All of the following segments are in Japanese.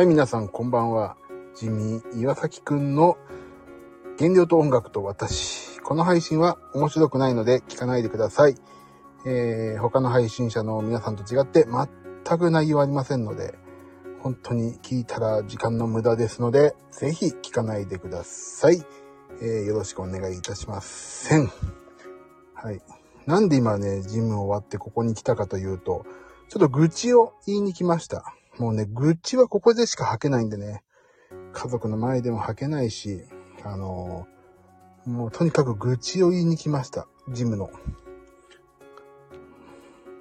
はい、皆さんこんばんは。ジミー岩崎くんの原料と音楽と私。この配信は面白くないので聞かないでください。えー、他の配信者の皆さんと違って全く内容ありませんので、本当に聞いたら時間の無駄ですので、ぜひ聞かないでください。えー、よろしくお願いいたしません。はい。なんで今ね、ジム終わってここに来たかというと、ちょっと愚痴を言いに来ました。もうね、愚痴はここでしか吐けないんでね、家族の前でも吐けないし、あのー、もうとにかく愚痴を言いに来ました。ジムの。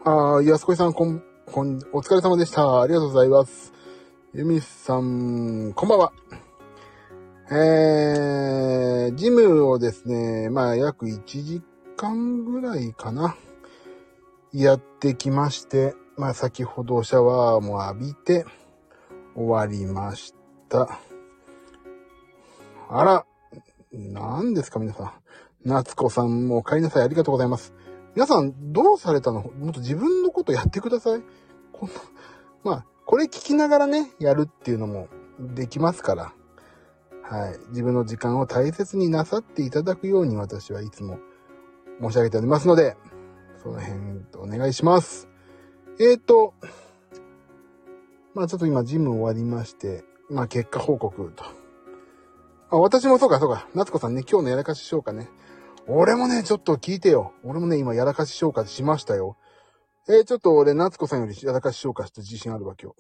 あー、安子さん、こん、こん、お疲れ様でした。ありがとうございます。ゆみさん、こんばんは。えー、ジムをですね、まあ約1時間ぐらいかな。やってきまして、まあ先ほどシャワーも浴びて終わりました。あら、何ですか皆さん。夏子さんもお帰りなさい。ありがとうございます。皆さん、どうされたの？もっと自分のことやってください。こんな、まあ、これ聞きながらね、やるっていうのもできますから。はい。自分の時間を大切になさっていただくように私はいつも申し上げておりますので、その辺お願いします。えーと、まあちょっと今ジム終わりまして、まあ結果報告と。あ、私もそうかそうか。夏子さんね、今日のやらかし消化ね。俺もね、ちょっと聞いてよ。俺もね、今やらかし消化しましたよ。えー、ちょっと俺、夏子さんよりやらかし消化して自信あるわ、今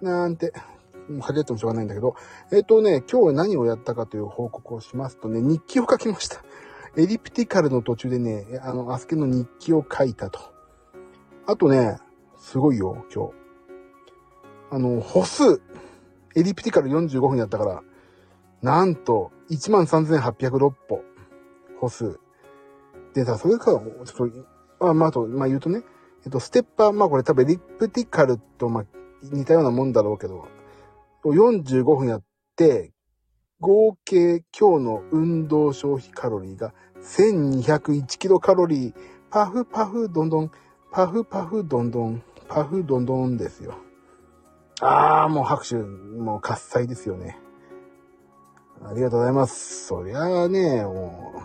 日。なんて。もう恥じてもしょうがないんだけど。えっ、ー、とね、今日何をやったかという報告をしますとね、日記を書きました。エリプティカルの途中でね、あの、アスケの日記を書いたと。あとね、すごいよ、今日。あの、歩数。エリプティカル45分やったから、なんと、13,806歩。歩数。でさ、それから、ちょっと、あ、まあ、あと、まあ言うとね、えっと、ステッパー、まあこれ多分エリプティカルと、まあ、似たようなもんだろうけど、45分やって、合計今日の運動消費カロリーが1201キロカロリー。パフパフどんどんパフパフどんどん、パフどんどんですよ。ああ、もう拍手、もう喝采ですよね。ありがとうございます。そりゃあね、もう。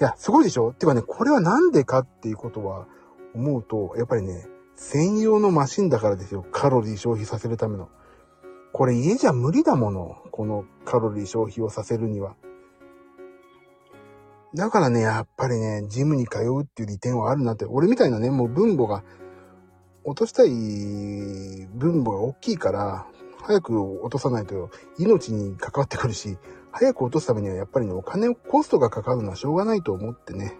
いや、すごいでしょ？てかね、これはなんでかっていうことは思うと、やっぱりね、専用のマシンだからですよ。カロリー消費させるための。これ家じゃ無理だもの。このカロリー消費をさせるには。だからね、やっぱりね、ジムに通うっていう利点はあるなって。俺みたいなね、もう分母が、落としたい分母が大きいから、早く落とさないと命に関わってくるし、早く落とすためにはやっぱりね、お金を、コストがかかるのはしょうがないと思ってね。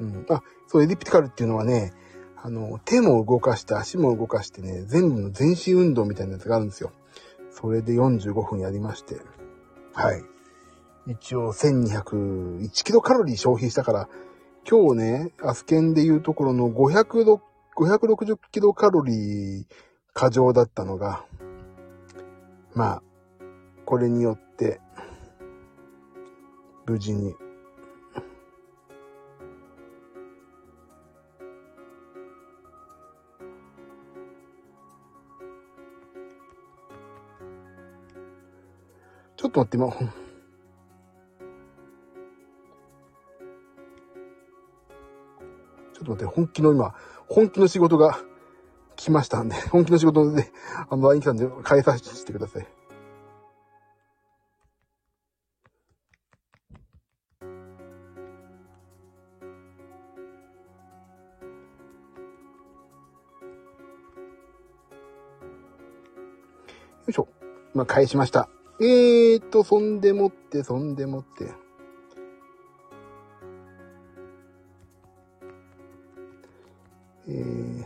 うん。あ、そう、エリプティカルっていうのはね、あの、手も動かして足も動かしてね、全部の全身運動みたいなやつがあるんですよ。それで45分やりまして。はい。一応1201キロカロリー消費したから、今日ね、アスケンでいうところの500 560キロカロリー過剰だったのが、まあ、これによって、無事に、ちょっと待って、今、ちょっと待って、本気の今、本気の仕事が来ましたんで、本気の仕事で、あの、LINE 来たんで、変えさせてください。よいしょ。まあ、返しました。えーと、そんでもって、そんでもって。えー、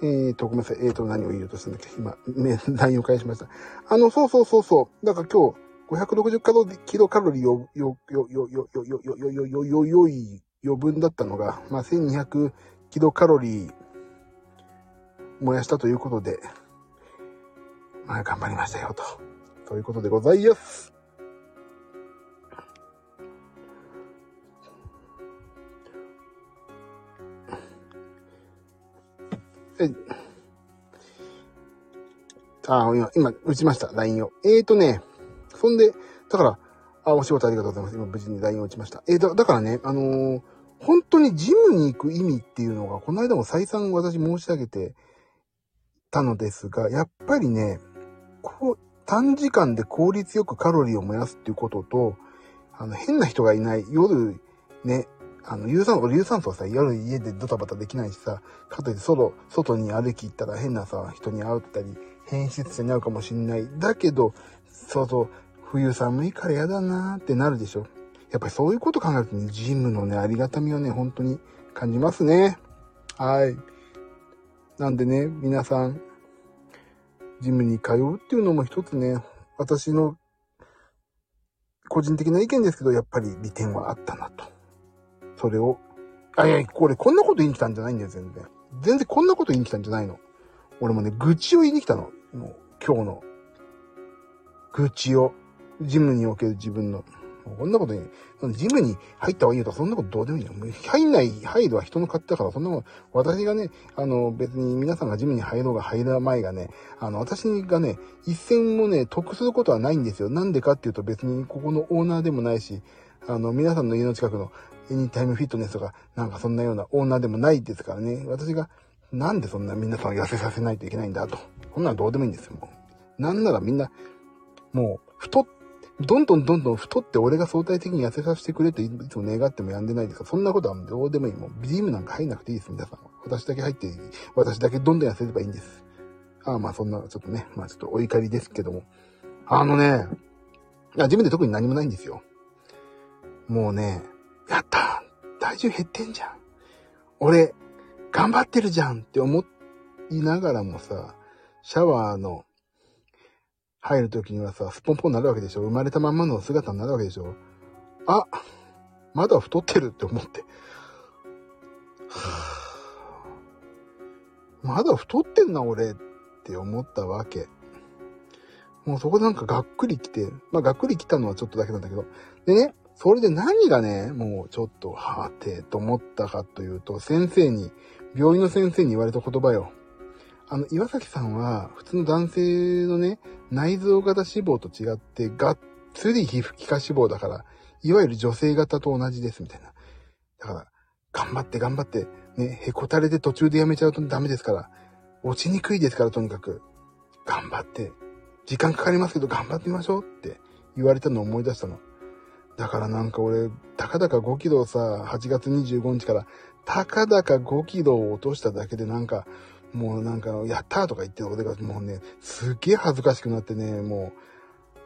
えーと、ごめんなさい。えーと、何を言おうとしたんだっけ？今、ね、内を返しました？あの、そうそうそうそう。だから今日、560カロリー、キロカロリーよ、よ、よ、よ、よ、よ、よ、よ、よ、よ、よ、よ、よい余分だったのが、まあ、1200キロカロリー燃やしたということで、まあ、頑張りましたよ、と。ということでございます。え、あ、今、今、打ちました、LINE を。えーとね、そんで、だから、あ、お仕事ありがとうございます。今、無事に LINE を打ちました。えー、だ、だからね、あのー、本当にジムに行く意味っていうのが、この間も再三私申し上げてたのですが、やっぱりね、こう、短時間で効率よくカロリーを燃やすっていうことと、あの、変な人がいない、夜、ね、あの、有酸素、有酸素はさ、夜家でドタバタできないしさ、かといって外、外に歩き行ったら変なさ、人に会ったり、変質者に会うかもしんない。だけど、そうそう、冬寒いから嫌だなーってなるでしょ。やっぱりそういうこと考えるとね、ジムのね、ありがたみをね、本当に感じますね。はい。なんでね、皆さん、ジムに通うっていうのも一つね、私の個人的な意見ですけど、やっぱり利点はあったなと。それを、あ、いや、これこんなこと言いに来たんじゃないんだよ、全然。全然こんなこと言いに来たんじゃないの。俺もね、愚痴を言いに来たの。もう、今日の。愚痴を。ジムにおける自分の。こんなことに、ジムに入った方がいいよとそんなことどうでもいいよ。入んない、入るは人の勝手だから、そんなもん、私がね、あの、別に皆さんがジムに入ろうが入らないがね、あの、私がね、一銭もね、得することはないんですよ。なんでかっていうと別にここのオーナーでもないし、あの、皆さんの家の近くのエニタイムフィットネスとか、なんかそんなようなオーナーでもないですからね。私が、なんでそんな皆さん痩せさせないといけないんだと。こんなのどうでもいいんですよ、もう。なんならみんな、もう、太っどんどんどんどん太って俺が相対的に痩せさせてくれといつも願ってもやんでないですかそんなことはどうでもいい。もうビームなんか入んなくていいです、皆さん。私だけ入っていい、私だけどんどん痩せればいいんです。ああ、まあそんな、ちょっとね、まあちょっとお怒りですけども。あのね、いや、自分で特に何もないんですよ。もうね、やった体重減ってんじゃん。俺、頑張ってるじゃんって思いながらもさ、シャワーの入るときにはさ、スポンポンになるわけでしょ生まれたまんまの姿になるわけでしょあ、まだ太ってるって思って。まだ太ってんな、俺って思ったわけ。もうそこなんかがっくり来て、まあがっくり来たのはちょっとだけなんだけど。でね、それで何がね、もうちょっと、はて、と思ったかというと、先生に、病院の先生に言われた言葉よ。あの、岩崎さんは、普通の男性のね、内臓型脂肪と違って、がっつり皮膚皮下脂肪だから、いわゆる女性型と同じです、みたいな。だから、頑張って頑張って、ね、へこたれて途中でやめちゃうとダメですから、落ちにくいですから、とにかく。頑張って、時間かかりますけど頑張ってみましょうって言われたのを思い出したの。だからなんか俺、たかだか5キロさ、8月25日から、たかだか5キロを落としただけでなんか、もうなんか、やったーとか言ってる俺がもうね、すっげえ恥ずかしくなってね、もう、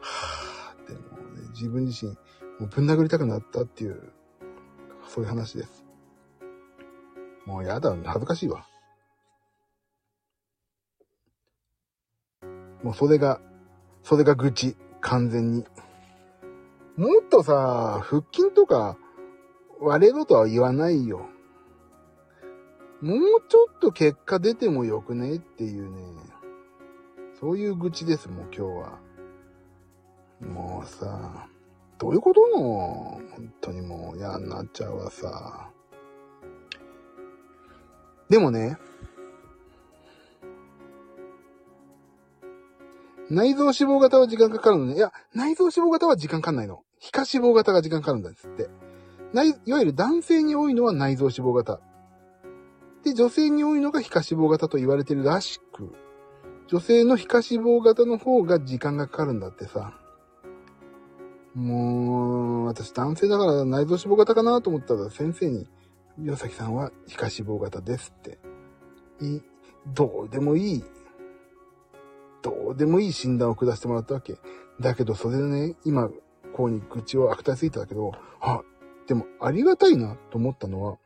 はぁってもうね、自分自身、もうぶん殴りたくなったっていう、そういう話です。もうやだ、恥ずかしいわ。もうそれが、それが愚痴、完全に。もっとさ、腹筋とか割れろとは言わないよ。もうちょっと結果出てもよくねっていうね、そういう愚痴ですもん、今日は。もうさ、どういうことも本当にもう嫌になっちゃうわさ。でもね、内臓脂肪型は時間かかるのね。いや、内臓脂肪型は時間かかんないの。皮下脂肪型が時間かかるんだっつって。内、いわゆる男性に多いのは内臓脂肪型。で、女性に多いのが皮下脂肪型と言われてるらしく、女性の皮下脂肪型の方が時間がかかるんだってさ。もう、私男性だから内臓脂肪型かなと思ったら先生に、岩崎さんは皮下脂肪型ですって。いい、どうでもいい、どうでもいい診断を下してもらったわけ。だけどそれでね、今、こうに愚痴を悪態ついてたけど、あ、でもありがたいなと思ったのは、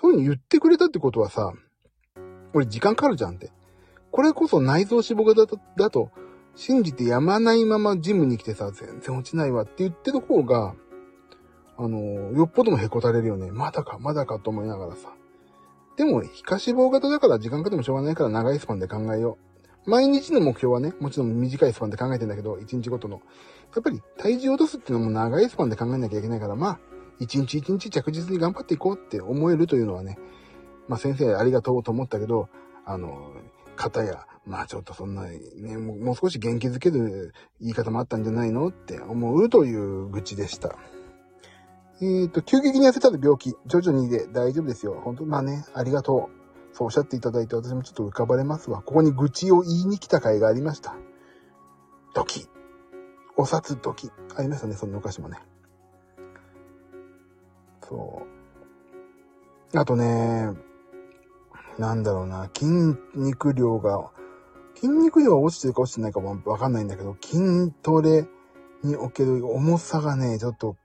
そういうふうに言ってくれたってことはさ、俺時間かかるじゃんって。これこそ内臓脂肪型だと、信じてやまないままジムに来てさ、全然落ちないわって言ってる方が、あの、よっぽどもへこたれるよね。まだか、まだかと思いながらさ。でも、皮下脂肪型だから時間かけてもしょうがないから長いスパンで考えよう。毎日の目標はね、もちろん短いスパンで考えてんだけど、1日ごとの。やっぱり体重を落とすっていうのも長いスパンで考えなきゃいけないから、まあ、一日一日着実に頑張っていこうって思えるというのはね、まあ先生ありがとうと思ったけど、あの、方や、まあちょっとそんなね、もう少し元気づける言い方もあったんじゃないのって思うという愚痴でした。えっ、ー、と、急激に痩せたら病気、徐々にで大丈夫ですよ。本当まあね、ありがとう。そうおっしゃっていただいて私もちょっと浮かばれますわ。ここに愚痴を言いに来た甲斐がありました。ドキ。お札ドキ。ありましたね、その昔もね。そう。あとね、なんだろうな、筋肉量が、筋肉量が落ちてるか落ちてないかもわかんないんだけど、筋トレにおける重さがね、ちょっと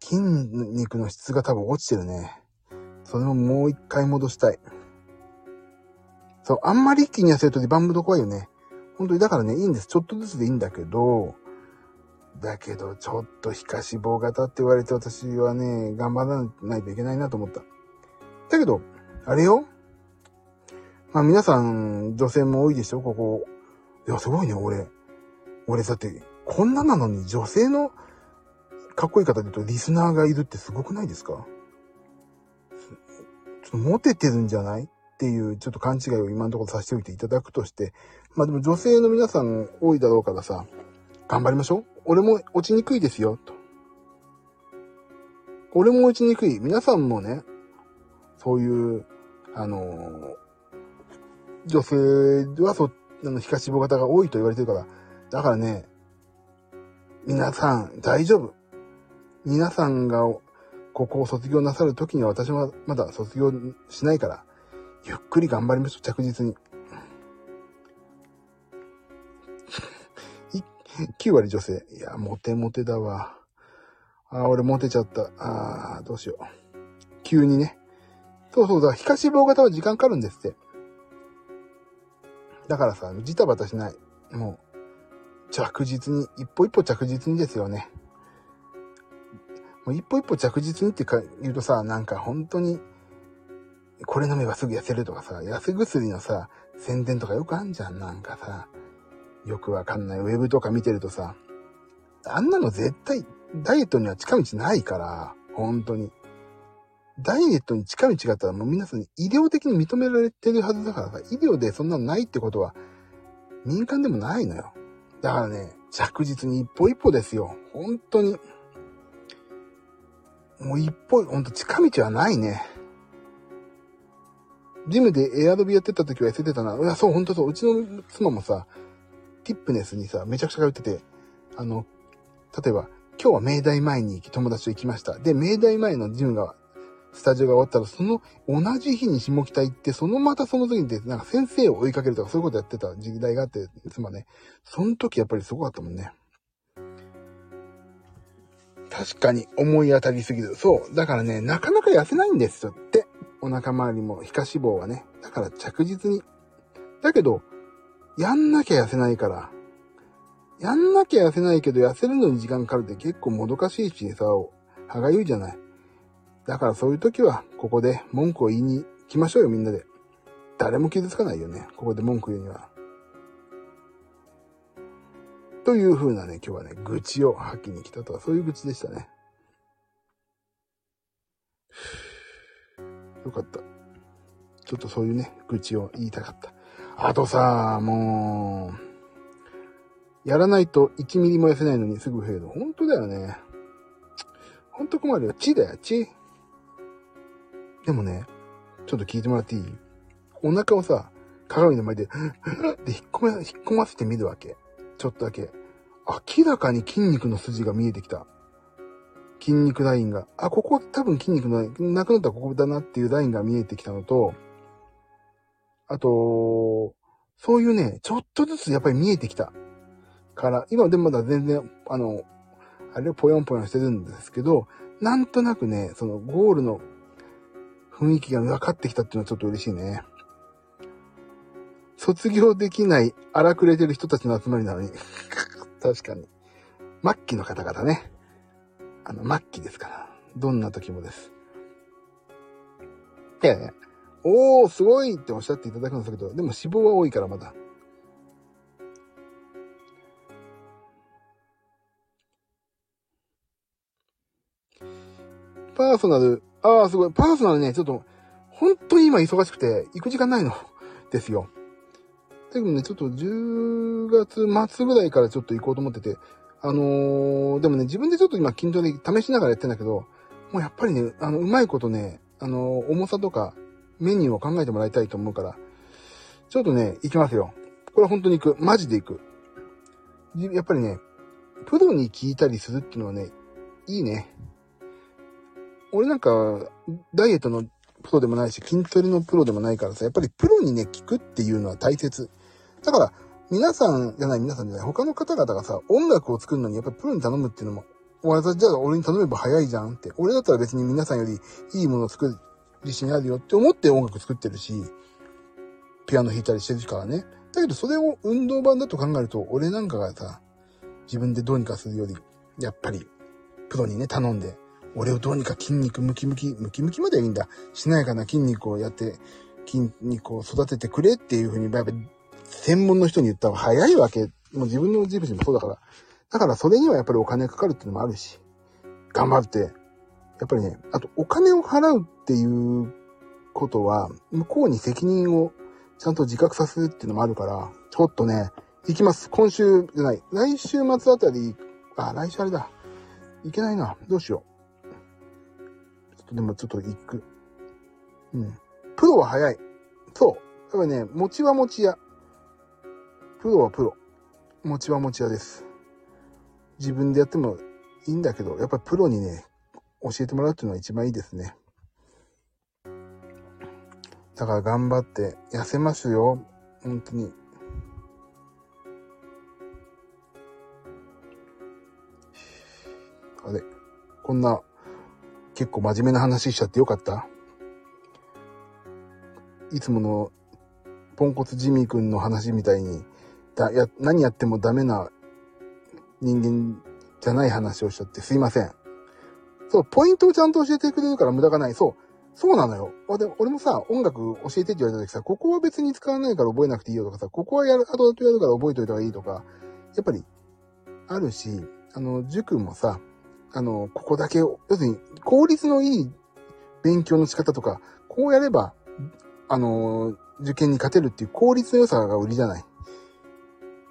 筋肉の質が多分落ちてるね。それももう一回戻したい。そう、あんまり一気に痩せるとリバウンド怖いよね。本当に、だからね、いいんです。ちょっとずつでいいんだけど、だけど、ちょっと皮下脂肪型って言われて私はね、頑張らないといけないなと思った。だけど、あれよまあ皆さん、女性も多いでしょ？ここ。いや、すごいね、俺。俺、だって、こんななのに女性のかっこいい方で言うとリスナーがいるってすごくないですか？ちょっとモテてるんじゃない？っていうちょっと勘違いを今のところさせておいていただくとして、まあでも女性の皆さん多いだろうからさ、頑張りましょう。俺も落ちにくいですよ、と。俺も落ちにくい。皆さんもね、そういう、あのー、女性はそ、あの、皮下脂肪型が多いと言われてるから、だからね、皆さん大丈夫。皆さんがここを卒業なさるときには私はまだ卒業しないから、ゆっくり頑張りましょう、着実に。9割女性。いや、モテモテだわ。ああ、俺モテちゃった。あどうしよう。急にね。そうそうだ、皮下脂肪型は時間かかるんですって。だからさ、ジタバタしない。もう、着実に、一歩一歩着実にですよね。もう一歩一歩着実にって言うとさ、なんか本当に、これ飲めばすぐ痩せるとかさ、痩せ薬のさ、宣伝とかよくあんじゃん、なんかさ。よくわかんない。ウェブとか見てるとさ、あんなの絶対、ダイエットには近道ないから、本当に。ダイエットに近道があったらもう皆さん医療的に認められてるはずだからさ、医療でそんなのないってことは、民間でもないのよ。だからね、着実に一歩一歩ですよ。本当に。もう一歩、ほんと近道はないね。ジムでエアロビやってた時は痩せてたな。いや、そう、ほんとそう。うちの妻もさ、ティップネスにさ、めちゃくちゃ通ってて、あの、例えば、今日は明大前に行き、友達と行きました。で、明大前のジムが、スタジオが終わったら、その同じ日に下北行って、そのまたその次になんか先生を追いかけるとかそういうことやってた時代があって、妻ね。その時やっぱりすごかったもんね。確かに思い当たりすぎる。そう。だからね、なかなか痩せないんですよって。お腹周りも皮下脂肪はね。だから着実に。だけど、やんなきゃ痩せないから。やんなきゃ痩せないけど、痩せるのに時間かかるって結構もどかしいしさ、歯がゆいじゃない。だからそういう時は、ここで文句を言いに来ましょうよ、みんなで。誰も傷つかないよね。ここで文句言うには。という風なね、今日はね、愚痴を吐きに来たとは、そういう愚痴でしたね。よかった。ちょっとそういうね、愚痴を言いたかった。あとさ、もう、やらないと1ミリも痩せないのにすぐ増える。本当だよね。ほんと困るよ。血だよ、血。でもね、ちょっと聞いてもらっていい？お腹をさ、鏡の前で、で、引っ込め、引っ込ませてみるわけ。ちょっとだけ。明らかに筋肉の筋が見えてきた。筋肉ラインが。あ、ここ多分筋肉のライン、なくなったらここだなっていうラインが見えてきたのと、あと、そういうね、ちょっとずつやっぱり見えてきた。から、今でもまだ全然、あの、あれをぽよんぽよんしてるんですけど、なんとなくね、そのゴールの雰囲気が分かってきたっていうのはちょっと嬉しいね。卒業できない荒くれてる人たちの集まりなのに 確かに。末期の方々ね。あの、末期ですから。どんな時もです。いやね、おー、すごいっておっしゃっていただくんですけど、でも脂肪は多いからまだ。パーソナル、ああ、すごい。パーソナルね、ちょっと本当に今忙しくて、行く時間ないの。ですよ。だけどね、ちょっと10月末ぐらいからちょっと行こうと思ってて、あのー、でもね、自分でちょっと今筋トレ試しながらやってんだけど、もうやっぱりね、あの、うまいことね、あのー、重さとかメニューを考えてもらいたいと思うから、ちょっとね、行きますよ。これは本当に行く。マジで行く。やっぱりね、プロに聞いたりするっていうのはね、いいね。俺なんか、ダイエットのプロでもないし、筋トレのプロでもないからさ、やっぱりプロにね、聞くっていうのは大切。だから、皆さんじゃない、皆さんじゃない、他の方々がさ、音楽を作るのにやっぱりプロに頼むっていうのも、わざじゃあ俺に頼めば早いじゃんって。俺だったら別に皆さんよりいいものを作る自信あるよって思って音楽作ってるし、ピアノ弾いたりしてるからね。だけどそれを運動版だと考えると、俺なんかがさ、自分でどうにかするより、やっぱり、プロにね、頼んで、俺をどうにか筋肉ムキムキ、ムキムキまではいいんだ。しなやかな筋肉をやって、筋肉を育ててくれっていうふうに、やっぱ専門の人に言った方が早いわけ。もう自分の自分もそうだから。だからそれにはやっぱりお金かかるっていうのもあるし、頑張って、やっぱりね、あとお金を払うっていうことは、向こうに責任をちゃんと自覚させるっていうのもあるから、ちょっとね、行きます。今週じゃない。来週末あたり、あ、来週あれだ。いけないな。どうしよう。ちょっとでもちょっと行く。うん。プロは早い。そう。やっぱりね、餅は餅屋。プロはプロ。餅は餅屋です。自分でやってもいいんだけど、やっぱりプロにね、教えてもらうっていうのは一番いいですね。だから頑張って痩せますよ。本当に。あれ、こんな結構真面目な話しちゃってよかった？いつものポンコツジミー君の話みたいに、だや何やってもダメな人間じゃない話をしちゃってすいません。そう、ポイントをちゃんと教えてくれるから無駄がない。そう。そうなのよ。で俺もさ、音楽教えてって言われた時さ、ここは別に使わないから覚えなくていいよとかさ、ここはやる、後々やるから覚えといた方がいいとか、やっぱり、あるし、あの、塾もさ、あの、ここだけを、要するに、効率のいい勉強の仕方とか、こうやれば、あの、受験に勝てるっていう効率の良さが売りじゃない。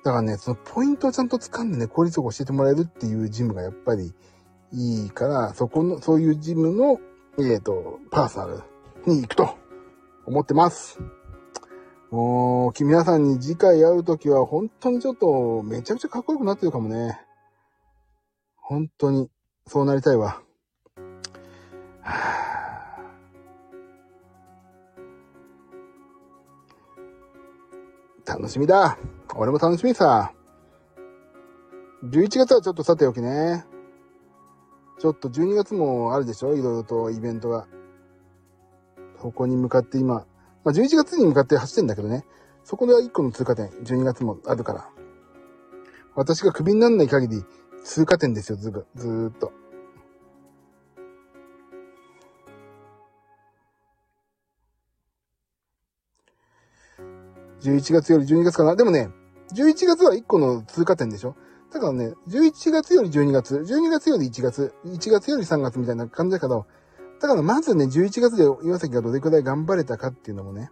だからね、そのポイントをちゃんと掴んでね、効率を教えてもらえるっていうジムがやっぱりいいから、そこの、そういうジムの、えっ、ー、と、パーソナルに行くと思ってます。もう、君皆さんに次回会うときは本当にちょっとめちゃくちゃかっこよくなってるかもね。本当に。そうなりたいわ。楽しみだ。俺も楽しみさ。11月はちょっとさておきね。ちょっと12月もあるでしょ？いろいろとイベントが。そこに向かって今、まあ、11月に向かって走ってんだけどね。そこでは1個の通過点、12月もあるから。私がクビにならない限り、通過点ですよ、ずぶ、ずーっと。11月より12月かな？でもね、11月は1個の通過点でしょ？だからね、11月より12月、12月より1月、1月より3月みたいな感じだけど、だからまずね、11月で岩崎がどれくらい頑張れたかっていうのもね、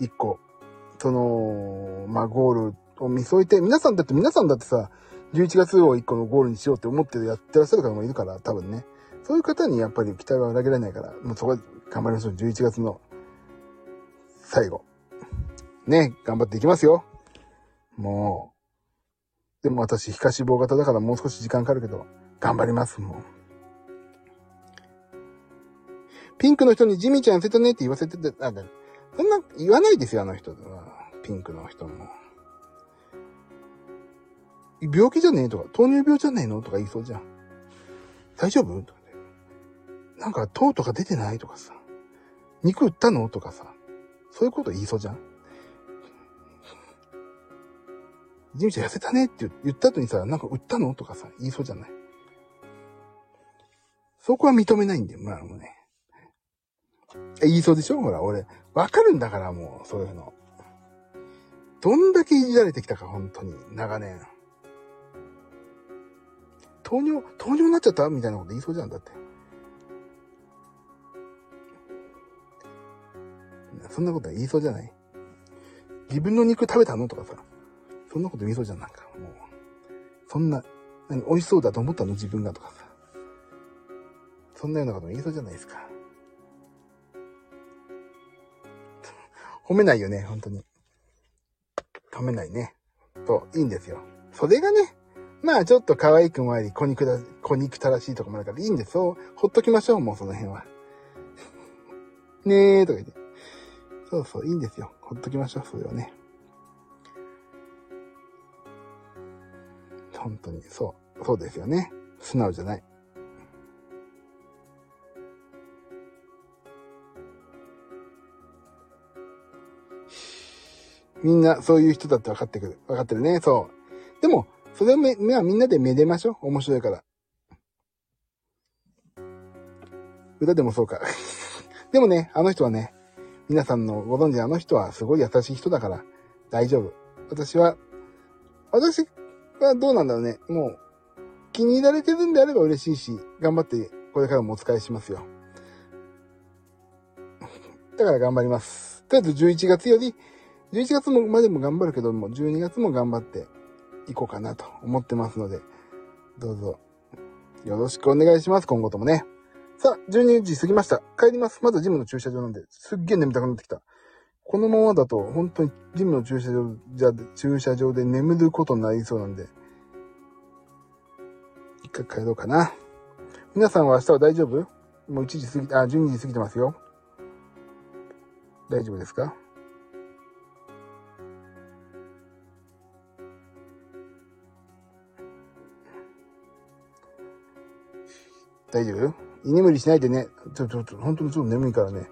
1個、その、まあ、ゴールを見添えて、皆さんだって皆さんだってさ、11月を1個のゴールにしようって思ってやってらっしゃる方もいるから、多分ね。そういう方にやっぱり期待は裏切られないから、もうそこで頑張りましょう。11月の最後。ね、頑張っていきますよ。もう。でも私、皮下脂肪型だからもう少し時間かかるけど、頑張ります、もう。ピンクの人にジミちゃん痩せたねって言わせてて、あ、そんな言わないですよ、あの人。ピンクの人も。病気じゃねえとか、糖尿病じゃねえのとか言いそうじゃん。大丈夫？とかなんか糖とか出てないとかさ。肉売ったの？とかさ。そういうこと言いそうじゃん。ジミちゃん痩せたねって言った後にさ、なんか売ったのとかさ、言いそうじゃない？そこは認めないんだよ、まあもうね。え言いそうでしょ？ほら、俺。わかるんだから、もう、そういうの。どんだけいじられてきたか、本当に。長年。糖尿、糖尿になっちゃった？みたいなこと言いそうじゃん、だって。そんなこと言いそうじゃない？自分の肉食べたの？とかさ、そんなこと言いそうじゃん、なんか。もう、そんな、何、美味しそうだと思ったの？自分がとかさ。そんなようなことも言いそうじゃないですか。褒めないよね、本当に。褒めないね。と、いいんですよ。それがね、まあちょっと可愛くもあり、小肉だ、小憎たらしいとこもあるからいいんですよ。ほっときましょう、もうその辺は。ねえとか言って。そうそう、いいんですよ。ほっときましょう、それはね。本当に、そう。そうですよね。素直じゃない。みんなそういう人だって分かってくる。分かってるね。そう。でも、それをめ、はみんなでめでましょう。面白いから。歌でもそうか。でもね、あの人はね、皆さんのご存知あの人はすごい優しい人だから大丈夫。私は、私はどうなんだろうね。もう、気に入られてるんであれば嬉しいし、頑張ってこれからもお使いしますよ。だから頑張ります。とりあえず11月より11月もまでも頑張るけども、12月も頑張っていこうかなと思ってますので、どうぞよろしくお願いします、今後ともね。さあ、12時過ぎました。帰ります。まだジムの駐車場なんで、すっげえ眠たくなってきた。このままだと、本当にジムの駐車場じゃ、駐車場で眠ることになりそうなんで、一回帰ろうかな。皆さんは明日は大丈夫？もう1時過ぎ、あ、12時過ぎてますよ。大丈夫ですか？大丈夫？居眠りしないでね。ちょ、ちょ、ちょ、本当にちょっと眠いからね。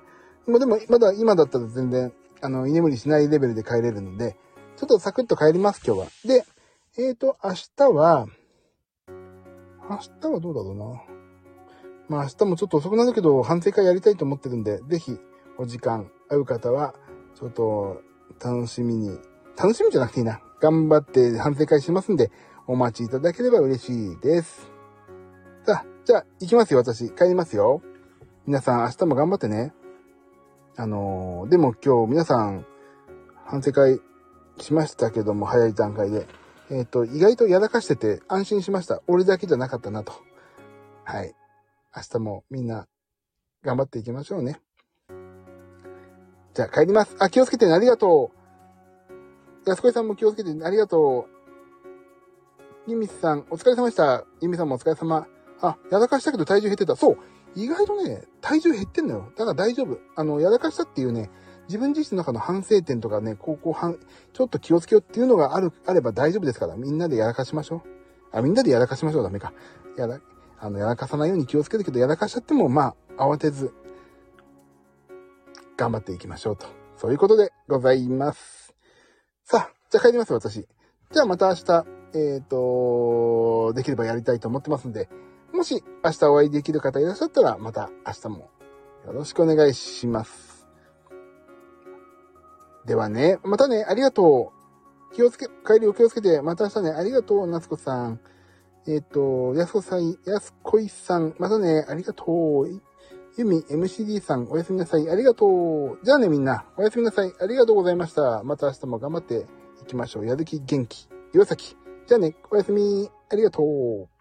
まあ、でも、まだ、今だったら全然、あの、居眠りしないレベルで帰れるので、ちょっとサクッと帰ります、今日は。で、えっ、ー、と、明日は、明日はどうだろうな。まあ明日もちょっと遅くなるけど、反省会やりたいと思ってるんで、ぜひ、お時間合う方は、ちょっと、楽しみに、楽しみじゃなくていいな。頑張って反省会しますんで、お待ちいただければ嬉しいです。さあ、じゃあ、行きますよ、私。帰りますよ。皆さん、明日も頑張ってね。あのー、でも今日皆さん、反省会しましたけども、早い段階で。えっ、ー、と、意外とやらかしてて安心しました。俺だけじゃなかったなと。はい。明日もみんな、頑張っていきましょうね。じゃあ帰ります。あ、気をつけてね。ありがとう。安子さんも気をつけてね。ありがとう。ゆみさん、お疲れ様でした。ゆみさんもお疲れ様。あ、やらかしたけど体重減ってた。そう。意外とね、体重減ってんのよ。だから大丈夫。あの、やらかしたっていうね、自分自身の中の反省点とかね、こう、こう、はん、ちょっと気をつけようっていうのがある、あれば大丈夫ですから、みんなでやらかしましょう。あ、みんなでやらかしましょう。ダメか。やら、あの、やらかさないように気をつけるけど、やらかしちゃっても、まあ、慌てず、頑張っていきましょうと。そういうことでございます。さあ、じゃあ帰ります、私。じゃあまた明日、えっ、ー、と、できればやりたいと思ってますんで、もし明日お会いできる方いらっしゃったら、また明日もよろしくお願いします。ではね、またね、ありがとう。気をつけ、帰りを気をつけて、また明日ね、ありがとう、夏子さん。えっ、ー、と、やすこさん、やすこいさん、またね、ありがとう。ゆみ、MCD さん、おやすみなさい。ありがとう。じゃあね、みんな、おやすみなさい。ありがとうございました。また明日も頑張っていきましょう。やる気元気。岩崎。じゃあね、おやすみ。ありがとう。